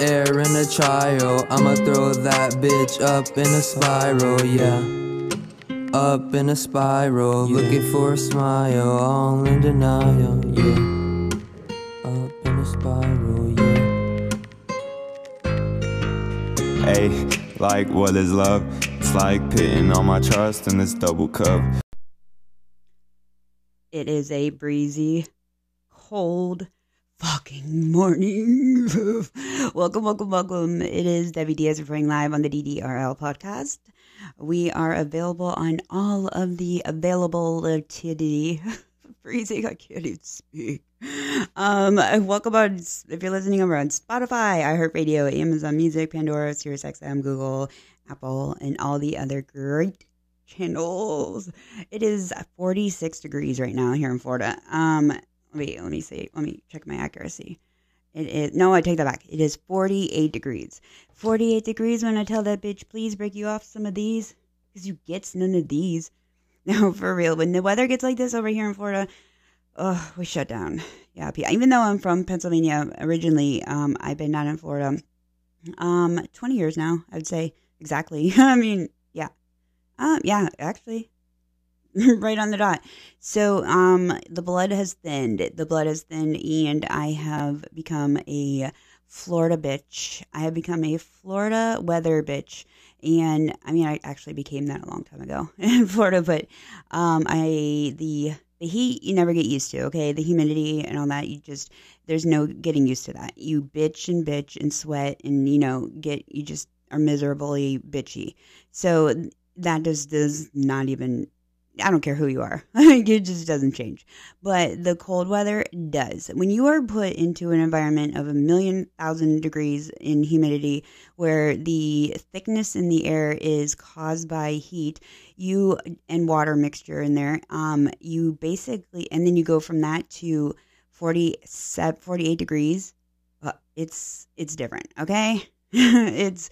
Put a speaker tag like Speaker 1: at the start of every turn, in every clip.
Speaker 1: air in a trial. I'ma throw that bitch up in a spiral, yeah. Up in a spiral, yeah. looking for a smile, all in denial, yeah. Up in a spiral, yeah.
Speaker 2: Hey, like what is love? It's like pitting all my trust in this double cup.
Speaker 3: It is a breezy, cold, fucking morning. welcome, welcome, welcome. It is Debbie Diaz reporting live on the DDRL podcast. We are available on all of the available TD. Freezing, I can't even speak. Um, welcome on if you're listening over on Spotify, iHeartRadio, Amazon Music, Pandora, SiriusXM, Google, Apple, and all the other great channels. It is 46 degrees right now here in Florida. Um, wait, let me see. Let me check my accuracy. It is no, I take that back. It is 48 degrees. 48 degrees when I tell that bitch, please break you off some of these because you get none of these. No, for real. When the weather gets like this over here in Florida, oh, we shut down. Yeah, even though I'm from Pennsylvania originally, um, I've been down in Florida, um, 20 years now. I'd say exactly. I mean, yeah, um, yeah, actually, right on the dot. So, um, the blood has thinned. The blood has thinned, and I have become a Florida bitch. I have become a Florida weather bitch. And I mean, I actually became that a long time ago in Florida, but um, I the the heat you never get used to. Okay, the humidity and all that. You just there's no getting used to that. You bitch and bitch and sweat and you know get you just are miserably bitchy. So that just does not even I don't care who you are. it just doesn't change. But the cold weather does. When you are put into an environment of a million thousand degrees in humidity where the thickness in the air is caused by heat, you and water mixture in there, um, you basically, and then you go from that to 40, 48 degrees. Uh, it's, it's different. Okay. it's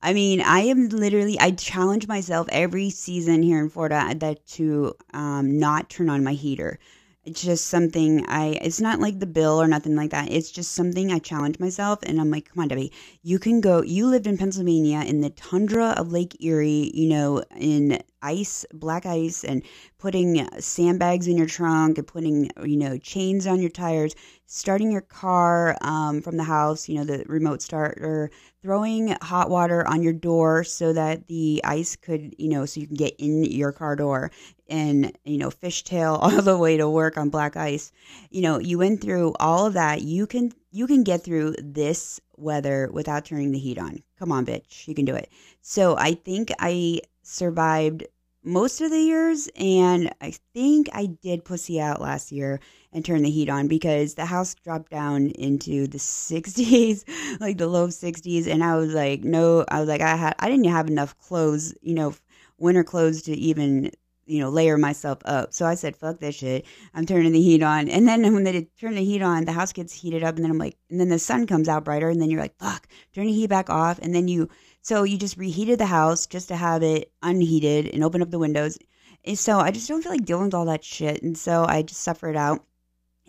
Speaker 3: i mean i am literally i challenge myself every season here in florida that to um, not turn on my heater. It's just something i it's not like the bill or nothing like that. It's just something i challenge myself and i'm like come on debbie. You can go you lived in pennsylvania in the tundra of lake erie you know in ice black ice and putting sandbags in your trunk and putting you know chains on your tires starting your car um, from the house you know the remote starter throwing hot water on your door so that the ice could, you know, so you can get in your car door and, you know, fishtail all the way to work on black ice. You know, you went through all of that. You can you can get through this weather without turning the heat on. Come on, bitch. You can do it. So I think I survived most of the years and I think I did pussy out last year and turn the heat on because the house dropped down into the 60s, like the low 60s. And I was like, no, I was like, I had, I didn't have enough clothes, you know, winter clothes to even, you know, layer myself up. So I said, fuck this shit. I'm turning the heat on. And then when they turn the heat on, the house gets heated up. And then I'm like, and then the sun comes out brighter. And then you're like, fuck, turn the heat back off. And then you, so you just reheated the house just to have it unheated and open up the windows. And so I just don't feel like dealing with all that shit. And so I just suffer it out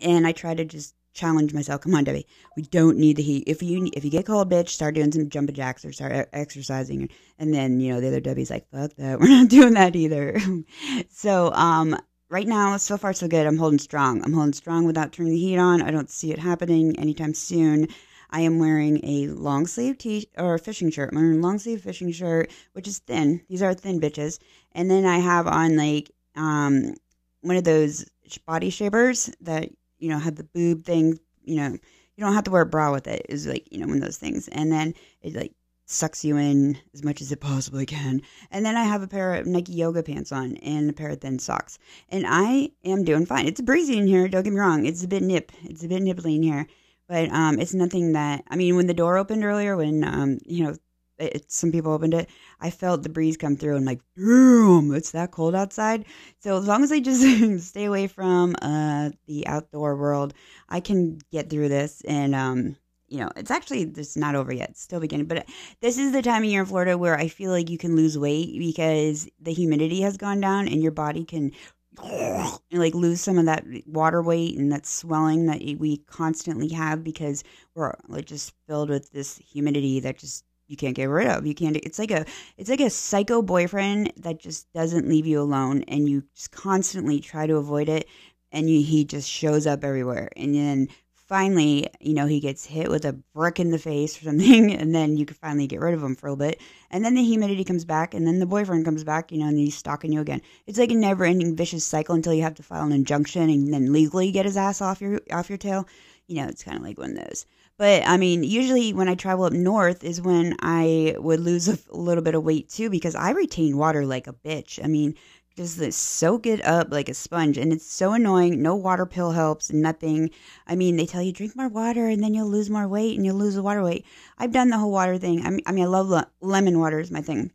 Speaker 3: and I try to just challenge myself. Come on, Debbie. We don't need the heat. If you if you get cold, bitch, start doing some jumping jacks or start exercising. And then you know the other Debbie's like, fuck that. We're not doing that either. so um, right now, so far so good. I'm holding strong. I'm holding strong without turning the heat on. I don't see it happening anytime soon. I am wearing a long sleeve t or fishing shirt. I'm wearing a long sleeve fishing shirt, which is thin. These are thin bitches. And then I have on like um one of those body shavers that you know, have the boob thing, you know, you don't have to wear a bra with it, it. Is like, you know, one of those things. And then it like sucks you in as much as it possibly can. And then I have a pair of Nike yoga pants on and a pair of thin socks. And I am doing fine. It's breezy in here, don't get me wrong. It's a bit nip. It's a bit nipply in here. But um it's nothing that I mean when the door opened earlier when um you know it, some people opened it, I felt the breeze come through and like, damn, it's that cold outside. So as long as I just stay away from uh, the outdoor world, I can get through this. And um, you know, it's actually just not over yet. It's still beginning, but this is the time of year in Florida where I feel like you can lose weight because the humidity has gone down and your body can and like lose some of that water weight and that swelling that we constantly have because we're like just filled with this humidity that just you can't get rid of. You can't. It's like a it's like a psycho boyfriend that just doesn't leave you alone, and you just constantly try to avoid it, and you, he just shows up everywhere, and then finally, you know, he gets hit with a brick in the face or something, and then you can finally get rid of him for a little bit. And then the humidity comes back, and then the boyfriend comes back, you know, and he's stalking you again. It's like a never ending vicious cycle until you have to file an injunction and then legally get his ass off your off your tail. You know, it's kind of like one of those. But I mean, usually when I travel up north is when I would lose a, a little bit of weight too because I retain water like a bitch. I mean, just soak it up like a sponge and it's so annoying. No water pill helps nothing. I mean they tell you drink more water and then you'll lose more weight and you'll lose the water weight. I've done the whole water thing. I mean i, love le- lemon water is my thing.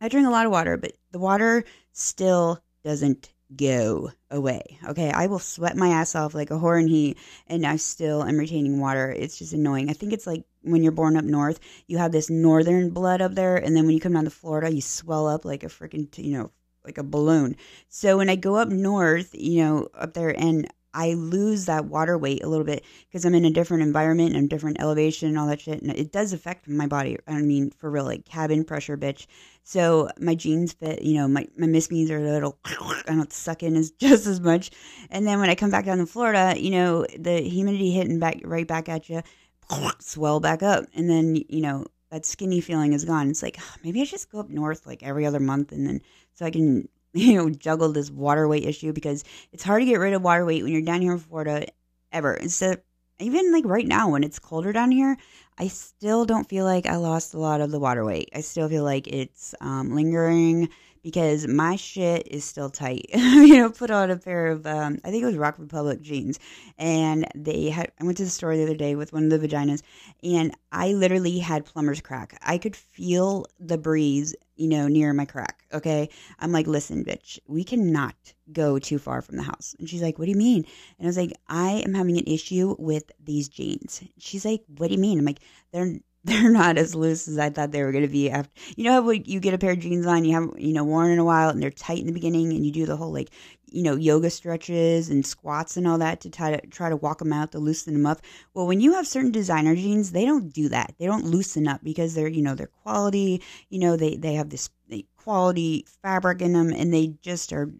Speaker 3: I drink a lot of water but the water still doesn't go away okay? I will sweat my ass off like a whore in heat and i still am retaining water. It's just annoying. I think it's like when you're born up north you have this northern blood up there and then when you come down to florida you swell up like a freaking you know like a balloon. So when I go up north, you know, up there and I lose that water weight a little bit because I'm in a different environment and a different elevation and all that shit. And it does affect my body. I mean, for real, like cabin pressure, bitch. So my jeans fit, you know, my, my miss me's are a little, I don't suck in as just as much. And then when I come back down to Florida, you know, the humidity hitting back right back at you, swell back up. And then, you know, that skinny feeling is gone. It's like, oh, maybe I just go up north like every other month and then so I can, you know, juggle this water weight issue because it's hard to get rid of water weight when you're down here in Florida ever. Instead, even like right now when it's colder down here, I still don't feel like I lost a lot of the water weight. I still feel like it's um, lingering because my shit is still tight. you know, put on a pair of um, I think it was Rock Republic jeans, and they had. I went to the store the other day with one of the vaginas, and I literally had plumber's crack. I could feel the breeze, you know, near my crack. Okay, I'm like, listen, bitch, we cannot go too far from the house. And she's like, what do you mean? And I was like, I am having an issue with these jeans. She's like, what do you mean? I'm like, they're they're not as loose as I thought they were going to be. After you know how you get a pair of jeans on, you haven't you know worn in a while, and they're tight in the beginning, and you do the whole like you know yoga stretches and squats and all that to try to try to walk them out to loosen them up. Well, when you have certain designer jeans, they don't do that. They don't loosen up because they're you know they're quality. You know they they have this quality fabric in them, and they just are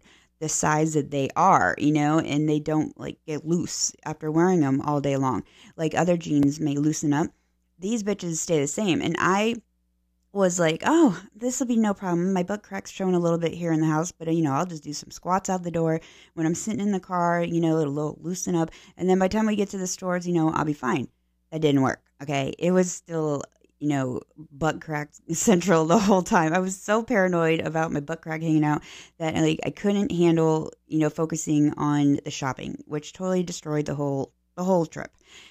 Speaker 3: the size that they are, you know, and they don't like get loose after wearing them all day long. Like other jeans may loosen up these bitches stay the same. And I was like, oh, this will be no problem. My butt crack's showing a little bit here in the house, but uh, you know, I'll just do some squats out the door. When I'm sitting in the car, you know, it'll, it'll loosen up. And then by the time we get to the stores, you know, I'll be fine. That didn't work. Okay. It was still, you know, butt crack central the whole time. I was so paranoid about my butt crack hanging out that like I couldn't handle, you know, focusing on the shopping, which totally destroyed the whole the whole trip.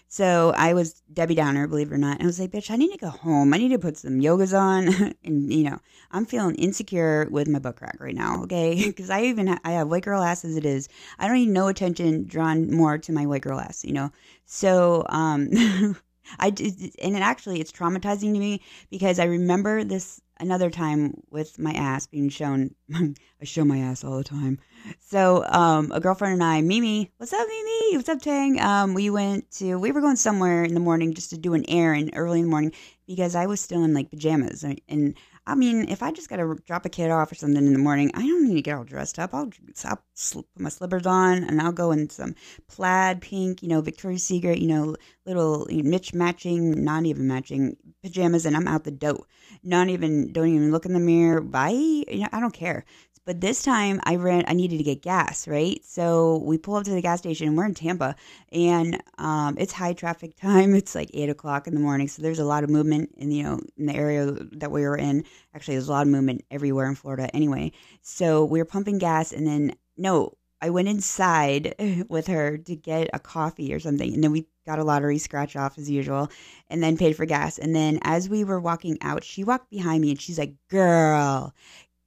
Speaker 3: So I was Debbie Downer, believe it or not. I was like, bitch, I need to go home. I need to put some yogas on. and, you know, I'm feeling insecure with my butt crack right now, okay? Because I even ha- I have white girl ass as it is. I don't need no attention drawn more to my white girl ass, you know? So, um, I, and it actually, it's traumatizing to me because I remember this another time with my ass being shown. I show my ass all the time. So, um, a girlfriend and I, Mimi, what's up, Mimi? What's up, Tang? Um, we went to, we were going somewhere in the morning just to do an errand early in the morning because I was still in like pajamas. And I mean, if I just got to drop a kid off or something in the morning, I don't need to get all dressed up. I'll, I'll put my slippers on and I'll go in some plaid pink, you know, Victoria's Secret, you know, little you know, Mitch matching, not even matching pajamas, and I'm out the dough. Not even, don't even look in the mirror. Bye. You know, I don't care. But this time I ran, I needed to get gas, right? So we pull up to the gas station. and We're in Tampa and um, it's high traffic time. It's like eight o'clock in the morning. So there's a lot of movement in, you know, in the area that we were in. Actually, there's a lot of movement everywhere in Florida anyway. So we were pumping gas and then, no, I went inside with her to get a coffee or something. And then we got a lottery scratch off as usual and then paid for gas. And then as we were walking out, she walked behind me and she's like, Girl,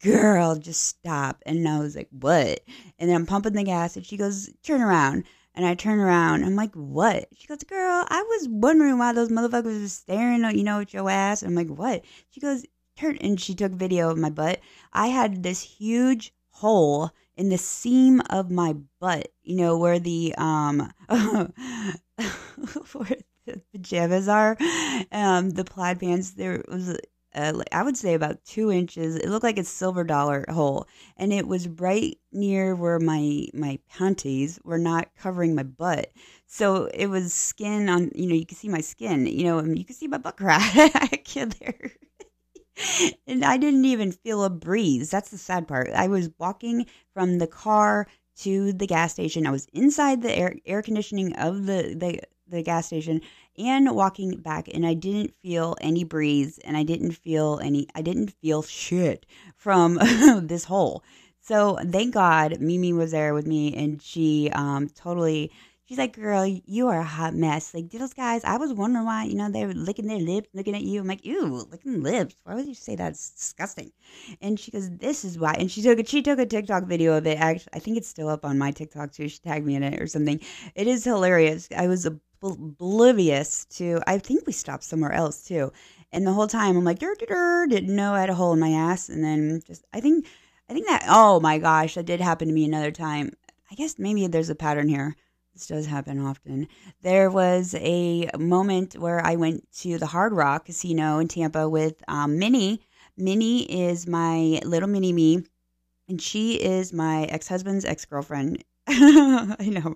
Speaker 3: girl, just stop. And I was like, what? And then I'm pumping the gas and she goes, turn around. And I turn around. I'm like, what? She goes, girl, I was wondering why those motherfuckers were staring, at, you know, at your ass. And I'm like, what? She goes, turn. And she took video of my butt. I had this huge hole in the seam of my butt, you know, where the um where the pajamas are, um, the plaid pants. There was uh, I would say about two inches. It looked like a silver dollar hole, and it was right near where my my panties were not covering my butt. So it was skin on. You know, you can see my skin. You know, and you can see my butt crack I kid there. and I didn't even feel a breeze. That's the sad part. I was walking from the car to the gas station. I was inside the air air conditioning of the the the gas station and walking back and I didn't feel any breeze and I didn't feel any I didn't feel shit from this hole. So thank God Mimi was there with me and she um totally she's like, Girl, you are a hot mess. Like those guys, I was wondering why, you know, they were licking their lips, looking at you. I'm like, ew, licking lips. Why would you say that's disgusting? And she goes, This is why and she took a she took a TikTok video of it. Actually I think it's still up on my TikTok too. She tagged me in it or something. It is hilarious. I was oblivious to. I think we stopped somewhere else too, and the whole time I'm like, dur, dur, dur, didn't know I had a hole in my ass, and then just I think I think that oh my gosh, that did happen to me another time. I guess maybe there's a pattern here. This does happen often. There was a moment where I went to the Hard Rock Casino in Tampa with um, Minnie. Minnie is my little mini me, and she is my ex husband's ex girlfriend. I know.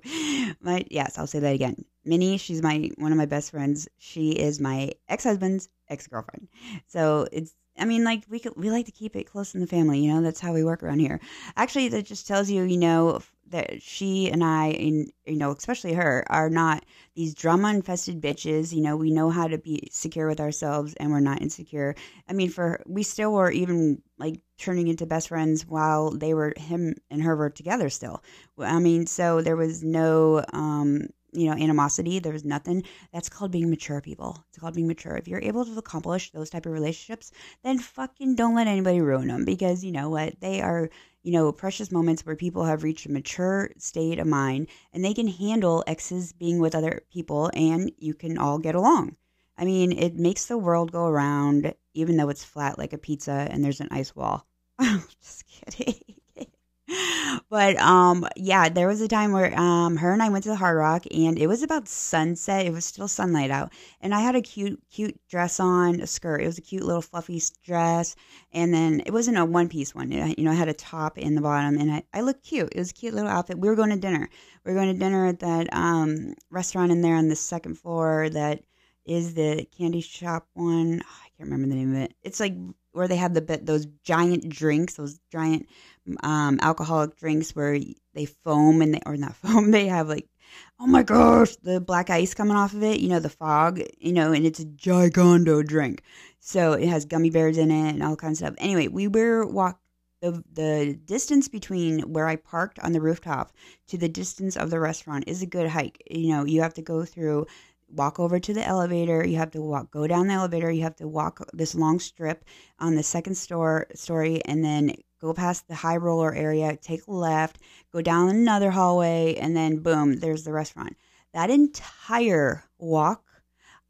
Speaker 3: My yes, I'll say that again. Minnie, she's my one of my best friends. She is my ex-husband's ex-girlfriend. So it's I mean, like we could, we like to keep it close in the family, you know. That's how we work around here. Actually, that just tells you, you know, that she and I, and you know, especially her, are not these drama infested bitches. You know, we know how to be secure with ourselves, and we're not insecure. I mean, for we still were even like turning into best friends while they were him and her were together still. I mean, so there was no um you know animosity there was nothing that's called being mature people it's called being mature if you're able to accomplish those type of relationships then fucking don't let anybody ruin them because you know what they are you know precious moments where people have reached a mature state of mind and they can handle exes being with other people and you can all get along. I mean it makes the world go around even though it's flat like a pizza and there's an ice wall. Just kidding but um yeah there was a time where um her and i went to the hard rock and it was about sunset. It was still sunlight out. And i had a cute cute dress on a skirt. It was a cute little fluffy dress. And then it wasn't a one piece one. It, you know i had a top in the bottom and I, I looked cute. It was a cute little outfit. We were going to dinner. We were going to dinner at that um restaurant in there on the second floor that is the candy shop one. Oh, i can't remember the name of it. It's like where they have the bit those giant drinks, those giant um, alcoholic drinks where they foam and they or not foam, they have like oh my gosh, the black ice coming off of it, you know, the fog, you know, and it's a giganto drink. So it has gummy bears in it and all kinds of stuff. Anyway, we were walk the the distance between where I parked on the rooftop to the distance of the restaurant is a good hike. You know, you have to go through walk over to the elevator. You have to walk, go down the elevator. You have to walk this long strip on the second store story, and then go past the high roller area, take a left, go down another hallway, and then boom, there's the restaurant. That entire walk,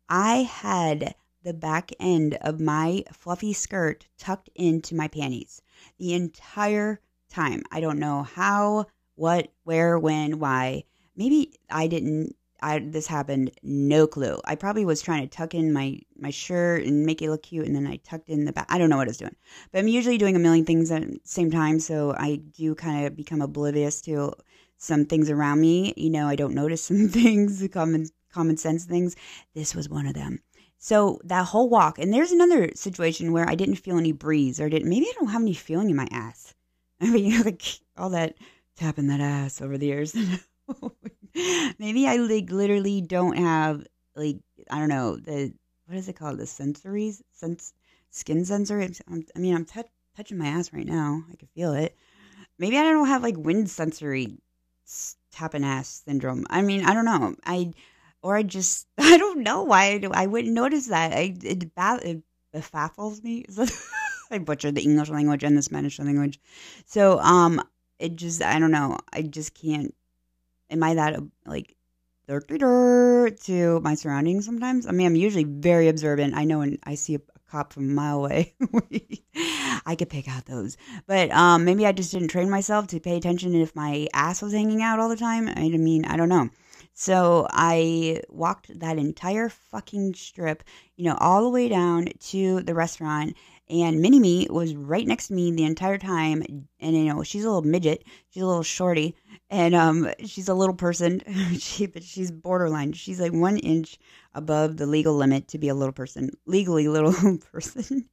Speaker 3: I had the back end of my fluffy skirt tucked into my panties the entire time. I don't know how, what, where, when, why. Maybe I didn't I this happened, no clue. I probably was trying to tuck in my my shirt and make it look cute, and then I tucked in the back. I don't know what I was doing, but I'm usually doing a million things at the same time, so I do kind of become oblivious to some things around me. You know, I don't notice some things, common common sense things. This was one of them. So that whole walk, and there's another situation where I didn't feel any breeze, or didn't. Maybe I don't have any feeling in my ass. I mean, like all that tapping that ass over the years. Maybe I like literally don't have like I don't know the what is it called the sensories sense skin sensor. I'm, i mean I'm t- touching my ass right now. I can feel it. Maybe I don't have like wind sensory tap tapping ass syndrome. I mean I don't know. I or I just I don't know why I, I wouldn't notice that. I it, it, it baffles me. I butchered the English language and the Spanish language. So um it just I don't know. I just can't am I that like to my surroundings sometimes? I mean, I'm usually very observant. I know when I see a, a cop from a mile away. I could pick out those. But um, maybe I just didn't train myself to pay attention if my ass was hanging out all the time. I mean, I don't know. So I walked that entire fucking strip, you know, all the way down to the restaurant. And Mini Me was right next to me the entire time. And, you know, she's a little midget. She's a little shorty. And um, she's a little person. she, but she's borderline. She's like one inch above the legal limit to be a little person, legally little person.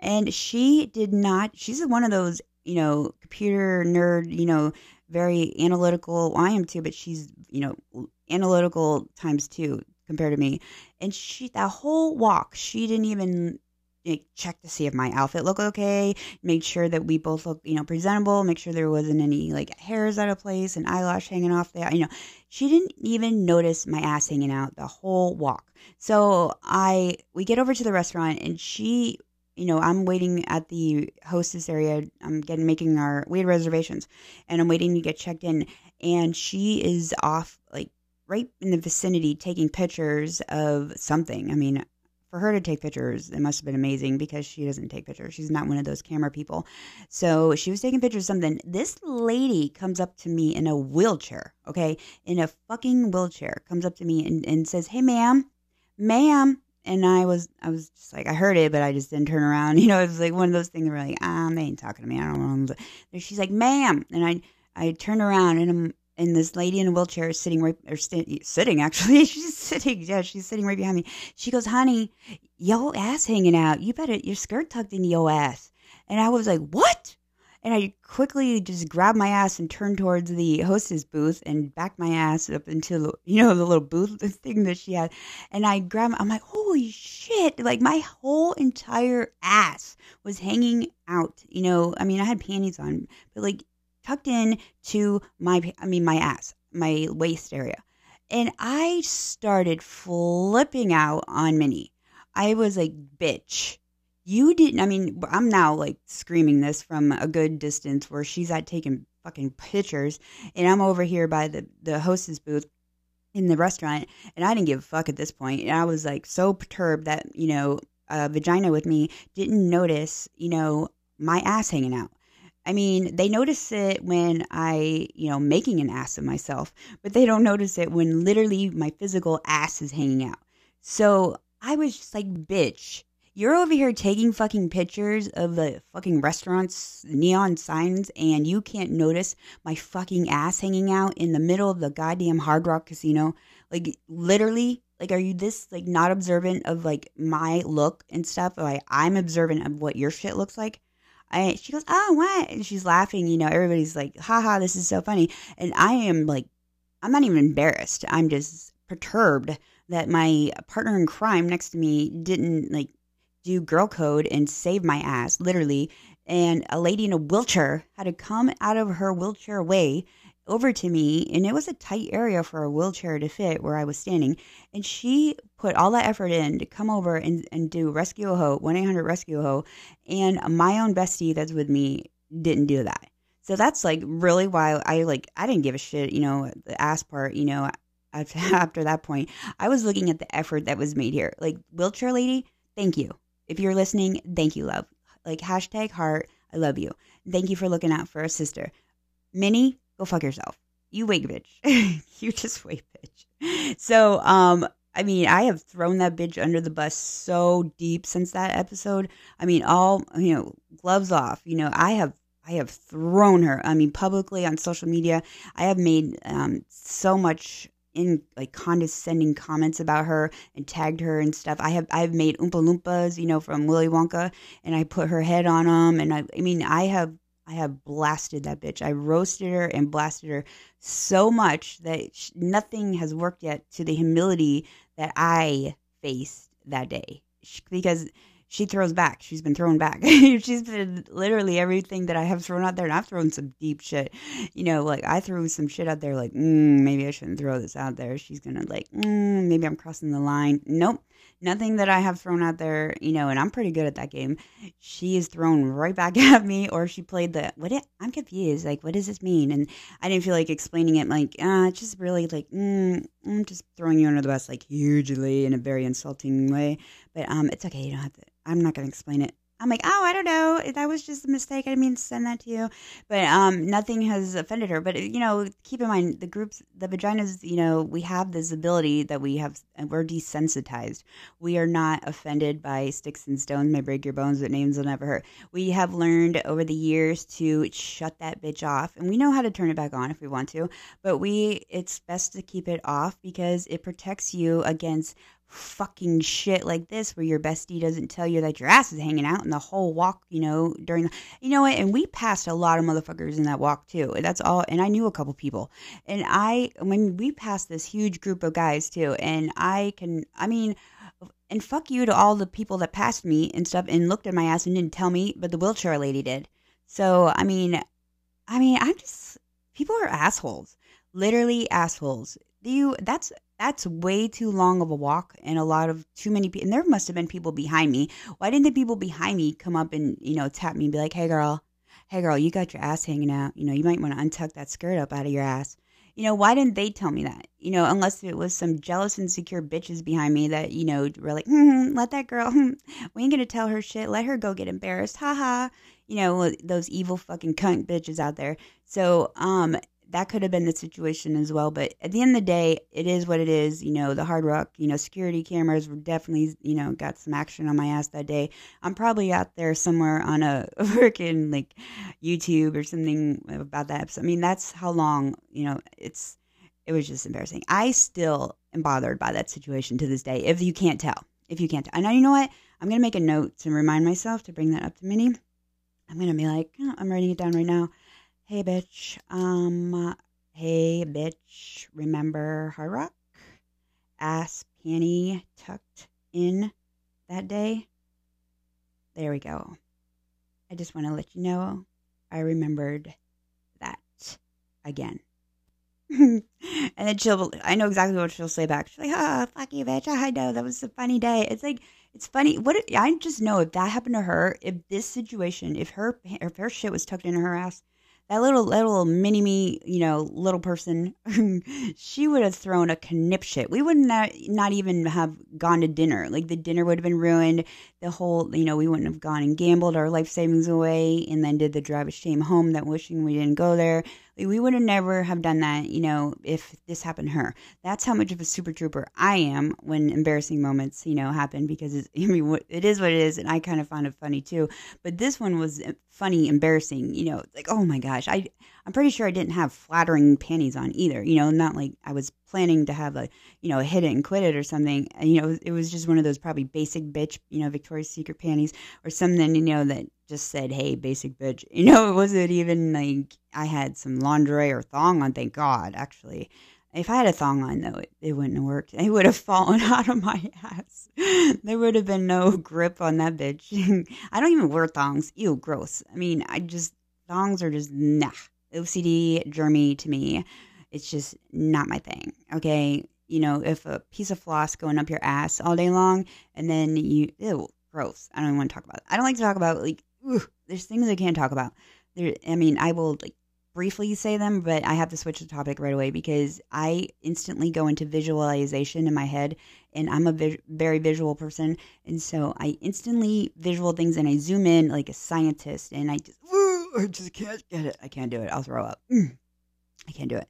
Speaker 3: and she did not, she's one of those, you know, computer nerd, you know, very analytical. Well, I am too, but she's, you know, analytical times two compared to me. And she, that whole walk, she didn't even check to see if my outfit looked okay, make sure that we both look, you know, presentable, make sure there wasn't any like hairs out of place and eyelash hanging off there. You know, she didn't even notice my ass hanging out the whole walk. So I, we get over to the restaurant and she, you know, I'm waiting at the hostess area. I'm getting making our, we had reservations and I'm waiting to get checked in. And she is off like right in the vicinity taking pictures of something. I mean, for her to take pictures, it must have been amazing because she doesn't take pictures. She's not one of those camera people. So she was taking pictures of something. This lady comes up to me in a wheelchair, okay? In a fucking wheelchair, comes up to me and, and says, Hey ma'am, ma'am. And I was I was just like I heard it, but I just didn't turn around. You know, it was like one of those things where like, um, they ain't talking to me. I don't know. She's like, ma'am. And I I turn around and I'm and this lady in a wheelchair is sitting right or st- sitting actually she's sitting yeah she's sitting right behind me. She goes honey yo ass hanging out. You better your skirt tucked into your ass. And i was like what? And i quickly just grabbed my ass and turned towards the hostess booth and backed my ass up into you know the little booth thing that she had. And i grabbed i'm like holy shit. Like my whole entire ass was hanging out you know? I mean i had panties on but like tucked in to my I mean my ass, my waist area. And I started flipping out on Minnie. I was like, bitch, you didn't I mean, I'm now like screaming this from a good distance where she's at taking fucking pictures and I'm over here by the the hostess booth in the restaurant and I didn't give a fuck at this point. And I was like so perturbed that, you know, a vagina with me didn't notice, you know, my ass hanging out. I mean, they notice it when I, you know, making an ass of myself, but they don't notice it when literally my physical ass is hanging out. So I was just like, bitch, you're over here taking fucking pictures of the fucking restaurants, neon signs, and you can't notice my fucking ass hanging out in the middle of the goddamn Hard Rock Casino. Like, literally, like, are you this, like, not observant of, like, my look and stuff? Like, I'm observant of what your shit looks like. I, she goes, oh, what? And she's laughing. You know, everybody's like, haha, this is so funny. And I am like, I'm not even embarrassed. I'm just perturbed that my partner in crime next to me didn't like do girl code and save my ass, literally. And a lady in a wheelchair had to come out of her wheelchair way over to me, and it was a tight area for a wheelchair to fit where I was standing. And she put all that effort in to come over and, and do Rescue Ho, 1 800 Rescue Ho. And my own bestie that's with me didn't do that. So that's like really why I like, I didn't give a shit, you know, the ass part, you know, after that point. I was looking at the effort that was made here. Like, wheelchair lady, thank you. If you're listening, thank you, love. Like, hashtag heart, I love you. Thank you for looking out for a sister. Minnie, go fuck yourself. You wait, bitch. you just wait, bitch. So, um, I mean, I have thrown that bitch under the bus so deep since that episode. I mean, all you know, gloves off. You know, I have I have thrown her. I mean, publicly on social media, I have made um, so much in like condescending comments about her and tagged her and stuff. I have I've made Oompa Loompas, you know, from Willy Wonka, and I put her head on them. And I, I mean, I have I have blasted that bitch. I roasted her and blasted her so much that sh- nothing has worked yet to the humility that I faced that day. Because she throws back. She's been thrown back. She's been literally everything that I have thrown out there, and I've thrown some deep shit. You know, like I threw some shit out there, like mm, maybe I shouldn't throw this out there. She's gonna like, mm, maybe I'm crossing the line. Nope, nothing that I have thrown out there. You know, and I'm pretty good at that game. She is thrown right back at me, or she played the what? It, I'm confused. Like, what does this mean? And I didn't feel like explaining it. Like, uh, just really like, mm, I'm just throwing you under the bus, like hugely in a very insulting way. But um, it's okay. You don't have to I'm not to explain it. I'm like, oh, I don't know. That was just a mistake. I didn't mean to send that to you. But um, nothing has offended her. But, you know, keep in mind the groups, the vaginas, you know, we have this ability that we have, we're desensitized. We are not offended by sticks and stones may break your bones, but names will never hurt. We have learned over the years to shut that bitch off. And we know how to turn it back on if we want to. But we, it's best to keep it off because it protects you against fucking shit like this where your bestie doesn't tell you that your ass is hanging out in the whole walk, you know, during the, you know what? And we passed a lot of motherfuckers in that walk too. That's all. And I knew a couple people. And I, when we passed this huge group of guys too, and I can, I mean, and fuck you to all the people that passed me and stuff and looked at my ass and didn't tell me, but the wheelchair lady did. So, I mean, I mean, I'm just, people are assholes. Literally assholes. You, that's, that's way too long of a walk and a lot of too many people and there must have been people behind me. Why didn't the people behind me come up and you know tap me and be like hey girl. Hey girl you got your ass hanging out. You know you might want to untuck that skirt up out of your ass. You know why didn't they tell me that? You know unless it was some jealous insecure bitches behind me that you know were like hmm, let that girl hmm, we ain't gonna tell her shit. Let her go get embarrassed. Haha you know those evil fucking cunt bitches out there. So um that could have been the situation as well. But at the end of the day, it is what it is. You know, the Hard Rock, you know, security cameras were definitely, you know, got some action on my ass that day. I'm probably out there somewhere on a freaking like YouTube or something about that episode. I mean, that's how long, you know, it's, it was just embarrassing. I still am bothered by that situation to this day, if you can't tell. If you can't tell. And now, you know what? I'm going to make a note to remind myself to bring that up to Minnie. I'm going to be like, oh, I'm writing it down right now Hey, bitch. Um, hey, bitch. Remember Hard Rock? Ass panty tucked in that day? There we go. I just want to let you know I remembered that again. and then she'll, I know exactly what she'll say back. She's like, oh, fuck you, bitch. I know that was a funny day. It's like, it's funny. What I just know if that happened to her, if this situation, if her, if her shit was tucked in her ass, that little little mini me, you know, little person, she would have thrown a conniption. We would not not even have gone to dinner. Like the dinner would have been ruined. The whole, you know, we wouldn't have gone and gambled our life savings away, and then did the drive of shame home. That wishing we didn't go there. We would have never have done that, you know, if this happened to her. That's how much of a super trooper I am when embarrassing moments, you know, happen because it's, I mean, it is what it is, and I kind of found it funny too. But this one was eh, funny, embarrassing, you know, like oh my gosh, I I'm pretty sure I didn't have flattering panties on either, you know, not like I was planning to have a, you know, hit it and quit it or something. You know, it was just one of those probably basic bitch, you know, Victoria's Secret panties or something, you know, that just said, hey, basic bitch. You know, it wasn't even like I had some lingerie or thong on, thank God, actually. If I had a thong on, though, it, it wouldn't have worked. It would have fallen out of my ass. there would have been no grip on that bitch. I don't even wear thongs. Ew, gross. I mean, I just, thongs are just, nah. OCD, germy to me. It's just not my thing. Okay. You know, if a piece of floss going up your ass all day long and then you, ew, gross. I don't even want to talk about it. I don't like to talk about, like, there's things I can't talk about. There, I mean, I will, like, briefly say them, but I have to switch the topic right away because I instantly go into visualization in my head, and I'm a vi- very visual person, and so I instantly visual things, and I zoom in like a scientist, and I just, I just can't get it. I can't do it. I'll throw up. Mm. I can't do it.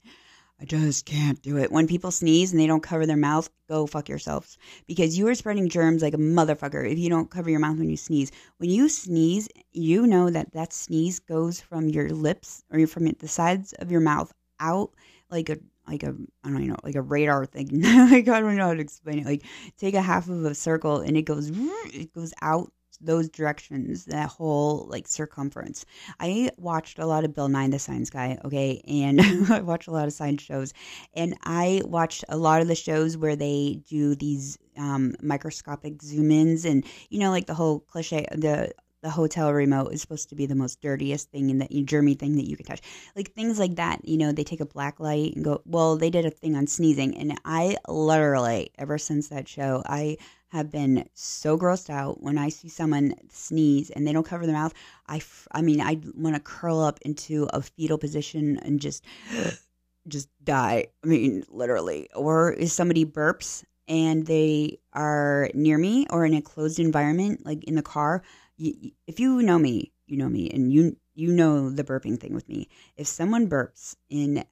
Speaker 3: I just can't do it. When people sneeze and they don't cover their mouth, go fuck yourselves. Because you are spreading germs like a motherfucker if you don't cover your mouth when you sneeze. When you sneeze, you know that that sneeze goes from your lips or from the sides of your mouth out like a like a I don't know like a radar thing. like I don't know how to explain it. Like take a half of a circle and it goes it goes out those directions, that whole like circumference. I watched a lot of Bill Nye the Science Guy, okay, and I watched a lot of science shows, and I watched a lot of the shows where they do these um, microscopic zoom ins, and you know, like the whole cliche, the the hotel remote is supposed to be the most dirtiest thing in that germy thing that you can touch. Like things like that, you know, they take a black light and go, well, they did a thing on sneezing. And I literally, ever since that show, I have been so grossed out when I see someone sneeze and they don't cover their mouth. I, I mean, I want to curl up into a fetal position and just, just die. I mean, literally. Or if somebody burps and they are near me or in a closed environment, like in the car, if you know me, you know me, and you you know the burping thing with me. If someone burps in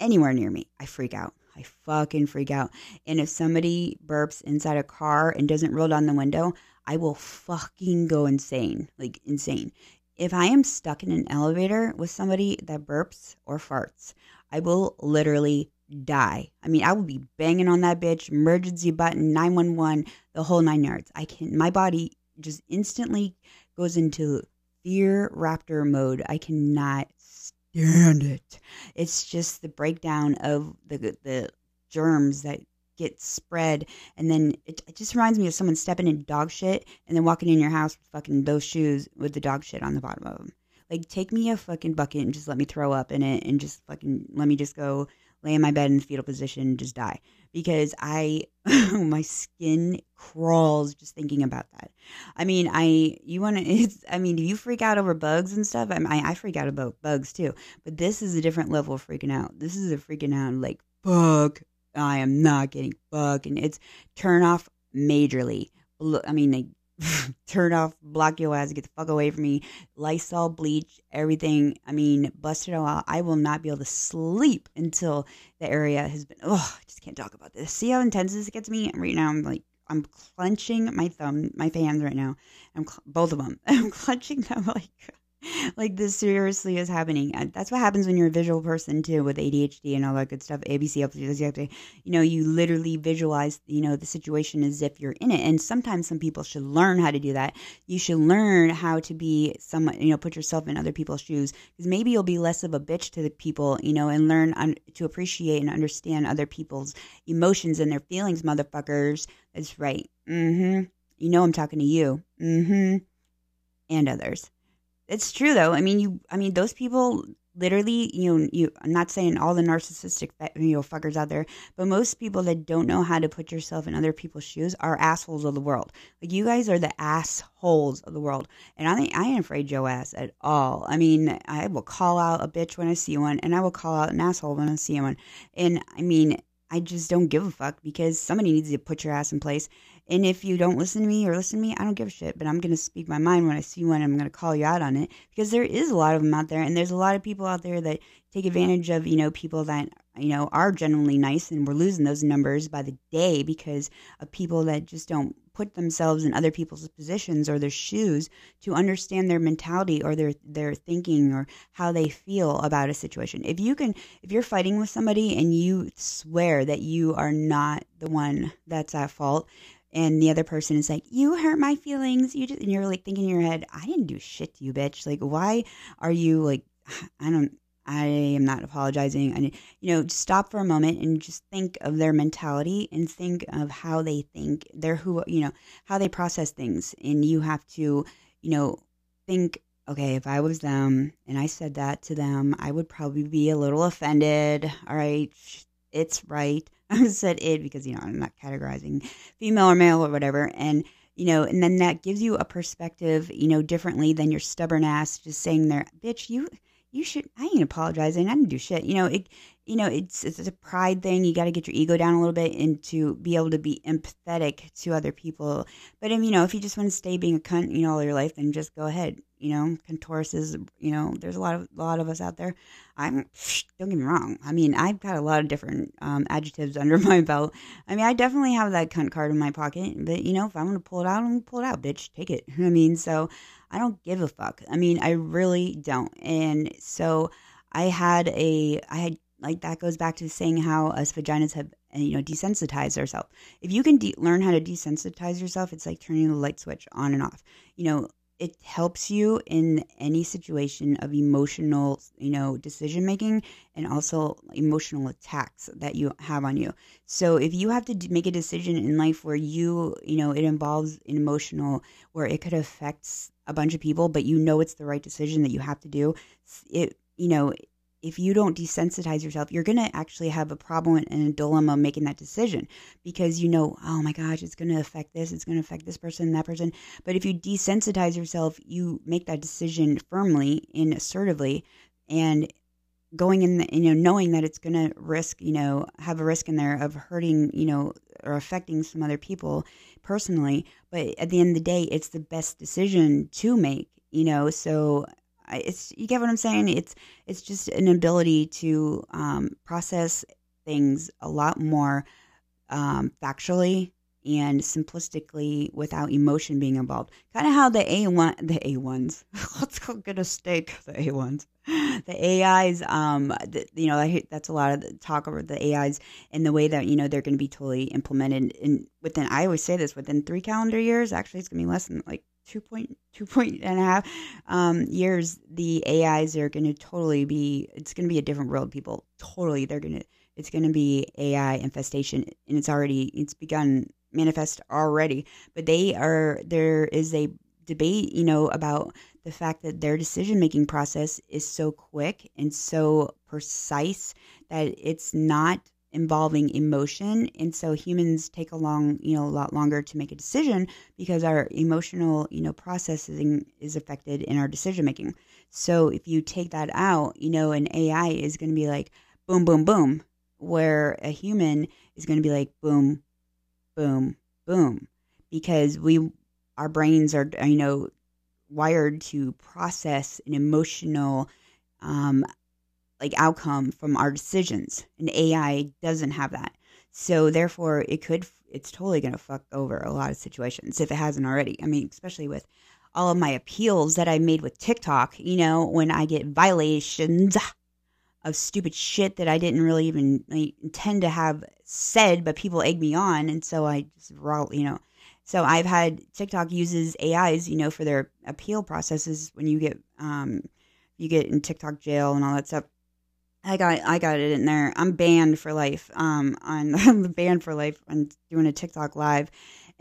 Speaker 3: anywhere near me, I freak out. I fucking freak out. And if somebody burps inside a car and doesn't roll down the window, I will fucking go insane. Like insane. If I am stuck in an elevator with somebody that burps or farts, I will literally die. I mean, I will be banging on that bitch, emergency button, 911, the whole nine yards. I can my body just instantly goes into fear raptor mode. I cannot stand it. It's just the breakdown of the the germs that get spread and then it, it just reminds me of someone stepping in dog shit and then walking in your house with fucking those shoes with the dog shit on the bottom of them. Like take me a fucking bucket and just let me throw up in it and just fucking let me just go lay in my bed in fetal position and just die because I oh, my skin crawls just thinking about that. I mean, I you want to it's I mean, do you freak out over bugs and stuff? I, mean, I I freak out about bugs too, but this is a different level of freaking out. This is a freaking out like fuck. I am not getting fuck and it's turn off majorly. I mean, like turn off, block your ass, get the fuck away from me. Lysol, bleach, everything. I mean, busted all out. I will not be able to sleep until the area has been. Oh, I just can't talk about this. See how intense this gets me right now. I'm like, I'm clenching my thumb, my fans right now. I'm cl- both of them. I'm clenching them like like this seriously is happening. That's what happens when you're a visual person too, with ADHD and all that good stuff. ABC, you know, you literally visualize, you know, the situation as if you're in it. And sometimes some people should learn how to do that. You should learn how to be someone, you know, put yourself in other people's shoes because maybe you'll be less of a bitch to the people, you know, and learn un- to appreciate and understand other people's emotions and their feelings, motherfuckers. That's right. Mm-hmm. You know, I'm talking to you. Mm-hmm. And others. It's true though. I mean, you. I mean, those people literally. You know, you. I'm not saying all the narcissistic uh, you know fuckers out there, but most people that don't know how to put yourself in other people's shoes are assholes of the world. Like you guys are the assholes of the world, and I I ain't afraid Joe ass at all. I mean, I will call out a bitch when I see one, and I will call out an asshole when I see one. And I mean, I just don't give a fuck because somebody needs to put your ass in place. And if you don't listen to me or listen to me, I don't give a shit. But I'm going to speak my mind when I see one. I'm going to call you out on it because there is a lot of them out there. And there's a lot of people out there that take advantage of, you know, people that, you know, are generally nice. And we're losing those numbers by the day because of people that just don't put themselves in other people's positions or their shoes to understand their mentality or their their thinking or how they feel about a situation. If you can if you're fighting with somebody and you swear that you are not the one that's at fault, and the other person is like, "You hurt my feelings." You just and you're like thinking in your head, "I didn't do shit to you, bitch." Like, why are you like? I don't. I am not apologizing. I, you know, stop for a moment and just think of their mentality and think of how they think. They're who you know how they process things, and you have to, you know, think. Okay, if I was them and I said that to them, I would probably be a little offended. All right, it's right. I said it because, you know, I'm not categorizing female or male or whatever. And, you know, and then that gives you a perspective, you know, differently than your stubborn ass just saying there, bitch, you, you should, I ain't apologizing. I didn't do shit. You know, it, you know, it's, it's a pride thing. You got to get your ego down a little bit and to be able to be empathetic to other people. But, um, you know, if you just want to stay being a cunt, you know, all your life, then just go ahead you know, Contouruses, you know, there's a lot of a lot of us out there. I'm don't get me wrong. I mean, I've got a lot of different um, adjectives under my belt. I mean, I definitely have that cunt card in my pocket, but you know, if I'm gonna pull it out, I'm gonna pull it out, bitch. Take it. I mean, so I don't give a fuck. I mean, I really don't. And so I had a, I had like that goes back to saying how us vaginas have you know desensitized ourselves. If you can de- learn how to desensitize yourself, it's like turning the light switch on and off. You know, it helps you in any situation of emotional, you know, decision making and also emotional attacks that you have on you. So if you have to make a decision in life where you, you know, it involves an emotional where it could affect a bunch of people, but you know it's the right decision that you have to do, it, you know, if you don't desensitize yourself, you're going to actually have a problem and a dilemma making that decision because you know, oh my gosh, it's going to affect this, it's going to affect this person, that person. But if you desensitize yourself, you make that decision firmly and assertively, and going in, the, you know, knowing that it's going to risk, you know, have a risk in there of hurting, you know, or affecting some other people personally. But at the end of the day, it's the best decision to make, you know. So it's you get what I'm saying. It's it's just an ability to um, process things a lot more um, factually and simplistically without emotion being involved. Kind of how the A one, the A ones. Let's go get a steak. The A ones, the AIs. Um, the, you know, that's a lot of the talk over the AIs and the way that you know they're going to be totally implemented. And within, I always say this, within three calendar years. Actually, it's going to be less than like two point two point and a half um, years. The AIs are going to totally be. It's going to be a different world. People totally. They're going to. It's going to be AI infestation, and it's already. It's begun manifest already, but they are there is a debate, you know, about the fact that their decision making process is so quick and so precise that it's not involving emotion. And so humans take a long you know a lot longer to make a decision because our emotional you know processing is affected in our decision making. So if you take that out you know an ai is going to be like boom boom boom where a human is going to be like boom boom, boom, because we, our brains are, you know, wired to process an emotional, um, like outcome from our decisions. And AI doesn't have that. So therefore, it could, it's totally going to fuck over a lot of situations if it hasn't already. I mean, especially with all of my appeals that I made with TikTok, you know, when I get violations of stupid shit that I didn't really even like, intend to have said, but people egg me on, and so I just raw, you know. So I've had TikTok uses AIs, you know, for their appeal processes when you get um you get in TikTok jail and all that stuff. I got I got it in there. I'm banned for life. Um, on I'm banned for life I'm doing a TikTok live,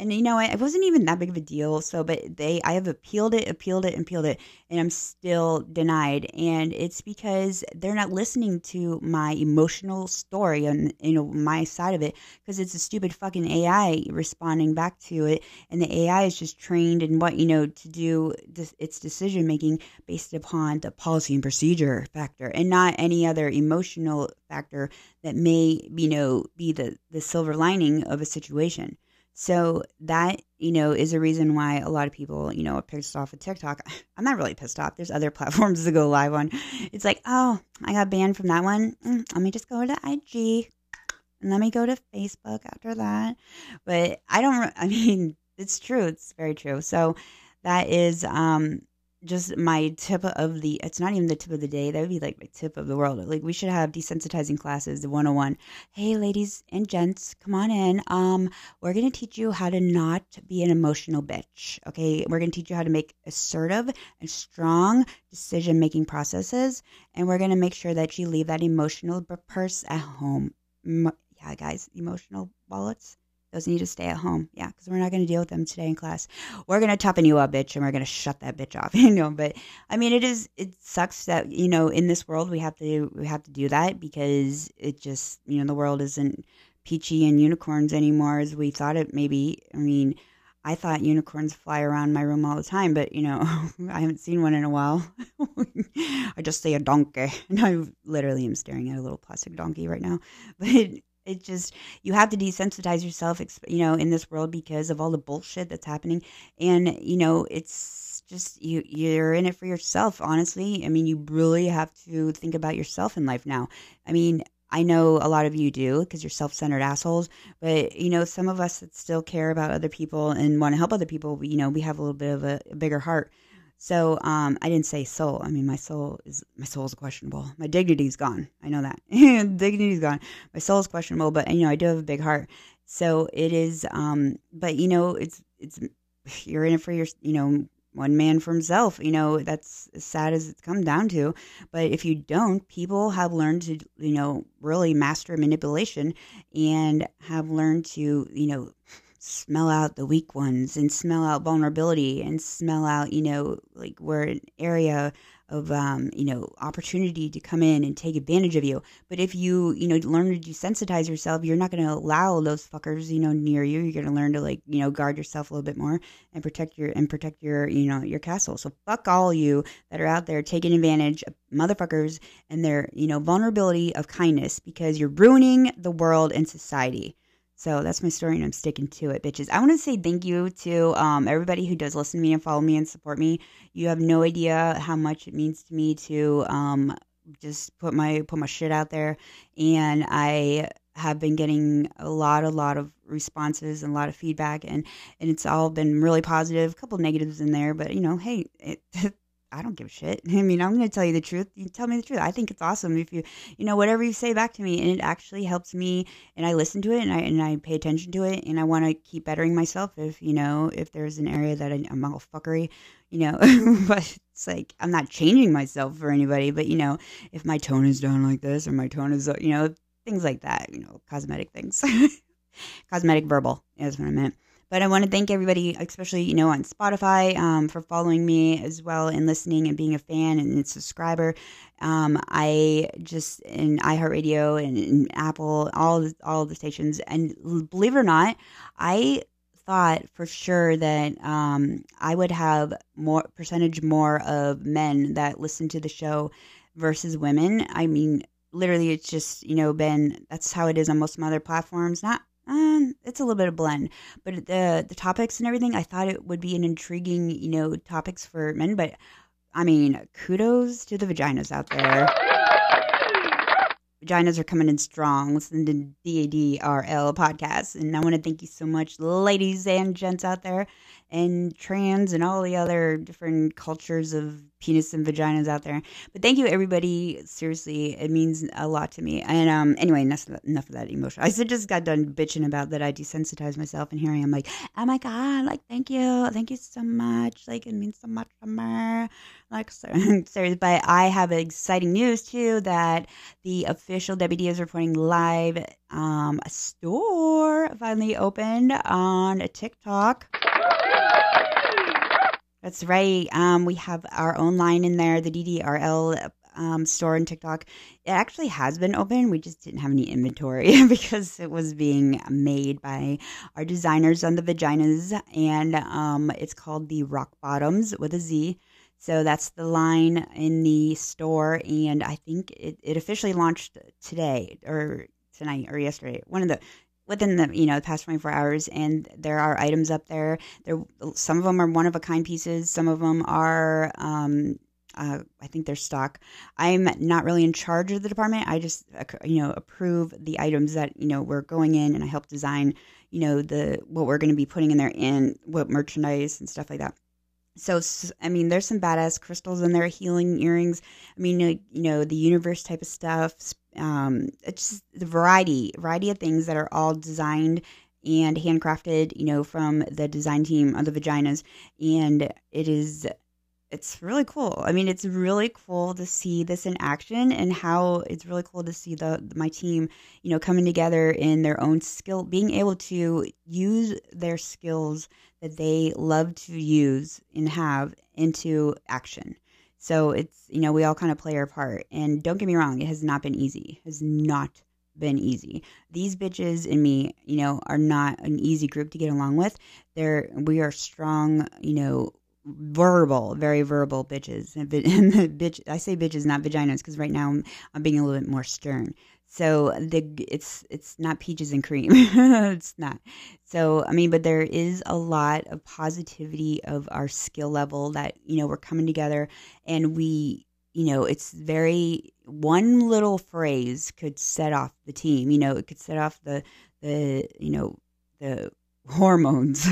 Speaker 3: and you know, it wasn't even that big of a deal. So, but they, I have appealed it, appealed it, and appealed it, and I'm still denied. And it's because they're not listening to my emotional story and, you know, my side of it because it's a stupid fucking AI responding back to it. And the AI is just trained in what, you know, to do this, its decision making based upon the policy and procedure factor and not any other emotional factor that may, you know, be the, the silver lining of a situation. So that, you know, is a reason why a lot of people, you know, are pissed off with TikTok. I'm not really pissed off. There's other platforms to go live on. It's like, oh, I got banned from that one. Mm, let me just go to IG and let me go to Facebook after that. But I don't, I mean, it's true. It's very true. So that is, um, just my tip of the it's not even the tip of the day that would be like my tip of the world. Like we should have desensitizing classes the 101 hey ladies and gents come on in. Um we're going to teach you how to not be an emotional bitch okay? We're going to teach you how to make assertive and strong decision making processes and we're going to make sure that you leave that emotional purse at home. Yeah guys emotional wallets those need to stay at home. Yeah, because we're not going to deal with them today in class. We're going to toughen you up, bitch, and we're going to shut that bitch off. You know, but I mean, it is. It sucks that you know in this world we have to we have to do that because it just you know the world isn't peachy and unicorns anymore as we thought it maybe. I mean. I thought unicorns fly around my room all the time, but you know, I haven't seen one in a while. I just see a donkey, and I literally am staring at a little plastic donkey right now. But it just you have to desensitize yourself you know in this world because of all the bullshit that's happening. And you know it's just you you're in it for yourself honestly. I mean you really have to think about yourself in life now. I mean I know a lot of you do because you're self centered assholes, but you know, some of us that still care about other people and want to help other people, you know, we have a little bit of a, a bigger heart. So um, I didn't say soul. I mean, my soul is my soul is questionable. My dignity's gone. I know that dignity's gone. My soul is questionable, but you know I do have a big heart. So it is. Um, but you know, it's it's you're in it for your you know one man for himself. You know that's as sad as it's come down to. But if you don't, people have learned to you know really master manipulation and have learned to you know smell out the weak ones and smell out vulnerability and smell out, you know, like where an area of um, you know opportunity to come in and take advantage of you. But if you you know learn to desensitize yourself, you're not going to allow those fuckers you know near you. You're going to learn to like you know guard yourself a little bit more and protect your and protect your you know your castle. So fuck all you that are out there taking advantage of motherfuckers and their you know vulnerability of kindness because you're ruining the world and society. So that's my story, and I'm sticking to it, bitches. I want to say thank you to um, everybody who does listen to me and follow me and support me. You have no idea how much it means to me to um, just put my put my shit out there, and I have been getting a lot, a lot of responses and a lot of feedback, and and it's all been really positive. A couple negatives in there, but you know, hey, it, I don't give a shit. I mean, I'm going to tell you the truth. You tell me the truth. I think it's awesome if you, you know, whatever you say back to me, and it actually helps me, and I listen to it, and I and I pay attention to it, and I want to keep bettering myself. If you know, if there's an area that I, I'm all fuckery, you know, but it's like I'm not changing myself for anybody, but you know, if my tone is down like this, or my tone is, you know, things like that, you know, cosmetic things, cosmetic verbal is what I meant. But I want to thank everybody, especially you know on Spotify, um, for following me as well and listening and being a fan and subscriber. Um, I just in iHeartRadio and, and Apple, all all the stations, and believe it or not, I thought for sure that um, I would have more percentage more of men that listen to the show versus women. I mean, literally, it's just you know been that's how it is on most of my other platforms. Not um, it's a little bit of blend, but the the topics and everything, I thought it would be an intriguing, you know, topics for men. But I mean, kudos to the vaginas out there. Vaginas are coming in strong. Listen to DADRL podcast, and I want to thank you so much, ladies and gents out there, and trans and all the other different cultures of penis and vaginas out there. But thank you, everybody. Seriously, it means a lot to me. And um, anyway, enough enough of that emotion. I just got done bitching about that. I desensitized myself, and here I am, like, oh my god, like, thank you, thank you so much. Like, it means so much to me. Like, sorry, but I have exciting news too that the official Debbie Diaz reporting live um, a store finally opened on TikTok. That's right. Um, we have our own line in there, the DDRL um, store in TikTok. It actually has been open. We just didn't have any inventory because it was being made by our designers on the vaginas, and um, it's called the Rock Bottoms with a Z. So that's the line in the store, and I think it, it officially launched today or tonight or yesterday. One of the within the you know the past 24 hours and there are items up there there some of them are one of a kind pieces some of them are um, uh, I think they're stock. I'm not really in charge of the department. I just, you know, approve the items that you know we're going in, and I help design, you know, the what we're going to be putting in there and what merchandise and stuff like that so I mean, there's some badass crystals in there, healing earrings. I mean, you know, the universe type of stuff. Um, it's just the variety, variety of things that are all designed and handcrafted. You know, from the design team of the vaginas, and it is it's really cool. I mean, it's really cool to see this in action and how it's really cool to see the my team, you know, coming together in their own skill, being able to use their skills that they love to use and have into action. So it's, you know, we all kind of play our part. And don't get me wrong, it has not been easy. It has not been easy. These bitches and me, you know, are not an easy group to get along with. They're we are strong, you know, verbal, very verbal bitches. And, bitch, I say bitches, not vaginas, because right now I'm, I'm being a little bit more stern. So the it's it's not peaches and cream. it's not. So I mean, but there is a lot of positivity of our skill level that you know we're coming together, and we you know it's very one little phrase could set off the team. You know, it could set off the the you know the hormones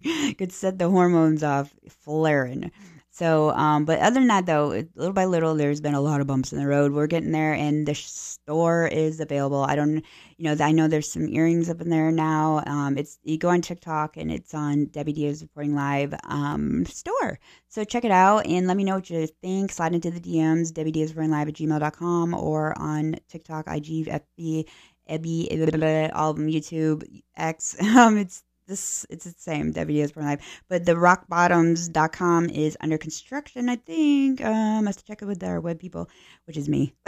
Speaker 3: could set the hormones off flaring. So, um, but other than that, though, little by little, there's been a lot of bumps in the road. We're getting there, and the store is available. I don't, you know, I know there's some earrings up in there now. Um, it's you go on TikTok and it's on Debbie Diaz reporting live um, store. So check it out and let me know what you think. Slide into the DMs, Debbie Diaz reporting live at gmail.com or on TikTok, IG, FB, Ebby, all of them, YouTube, X. Um, it's this it's the same Debbie Diaz Reporting Live, but the rockbottoms.com is under construction. I think um, I have to check it with our web people, which is me.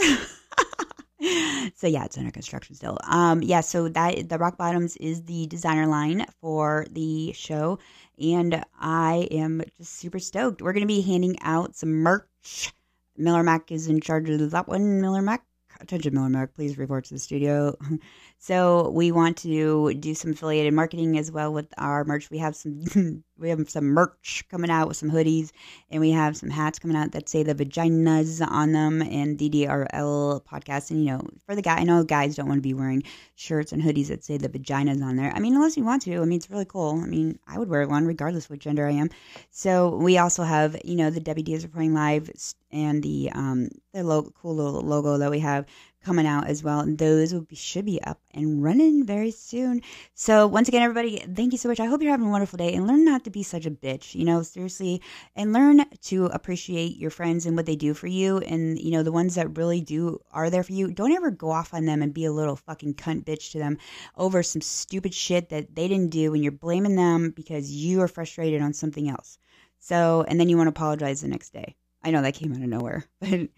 Speaker 3: so yeah, it's under construction still. Um, yeah, so that the Rock Bottoms is the designer line for the show, and I am just super stoked. We're gonna be handing out some merch. Miller Mac is in charge of that one. Miller Mac, attention, Miller Mac, please report to the studio. So we want to do some affiliated marketing as well with our merch. We have some we have some merch coming out with some hoodies, and we have some hats coming out that say the vaginas on them and DDRL podcast. And you know, for the guy, I know guys don't want to be wearing shirts and hoodies that say the vaginas on there. I mean, unless you want to. I mean, it's really cool. I mean, I would wear one regardless what gender I am. So we also have you know the WDs are playing live and the um the lo- cool little logo that we have coming out as well. And those will be, should be up and running very soon. So once again, everybody, thank you so much. I hope you're having a wonderful day and learn not to be such a bitch, you know, seriously, and learn to appreciate your friends and what they do for you. And, you know, the ones that really do are there for you. Don't ever go off on them and be a little fucking cunt bitch to them over some stupid shit that they didn't do and you're blaming them because you are frustrated on something else. So, and then you want to apologize the next day. I know that came out of nowhere, but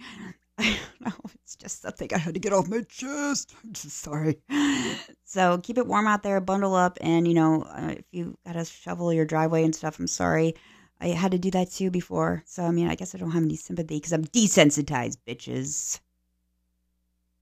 Speaker 3: I don't know. It's just something I had to get off my chest. I'm just sorry. So keep it warm out there, bundle up, and you know, uh, if you got to shovel your driveway and stuff, I'm sorry. I had to do that too before. So, I mean, I guess I don't have any sympathy because I'm desensitized, bitches.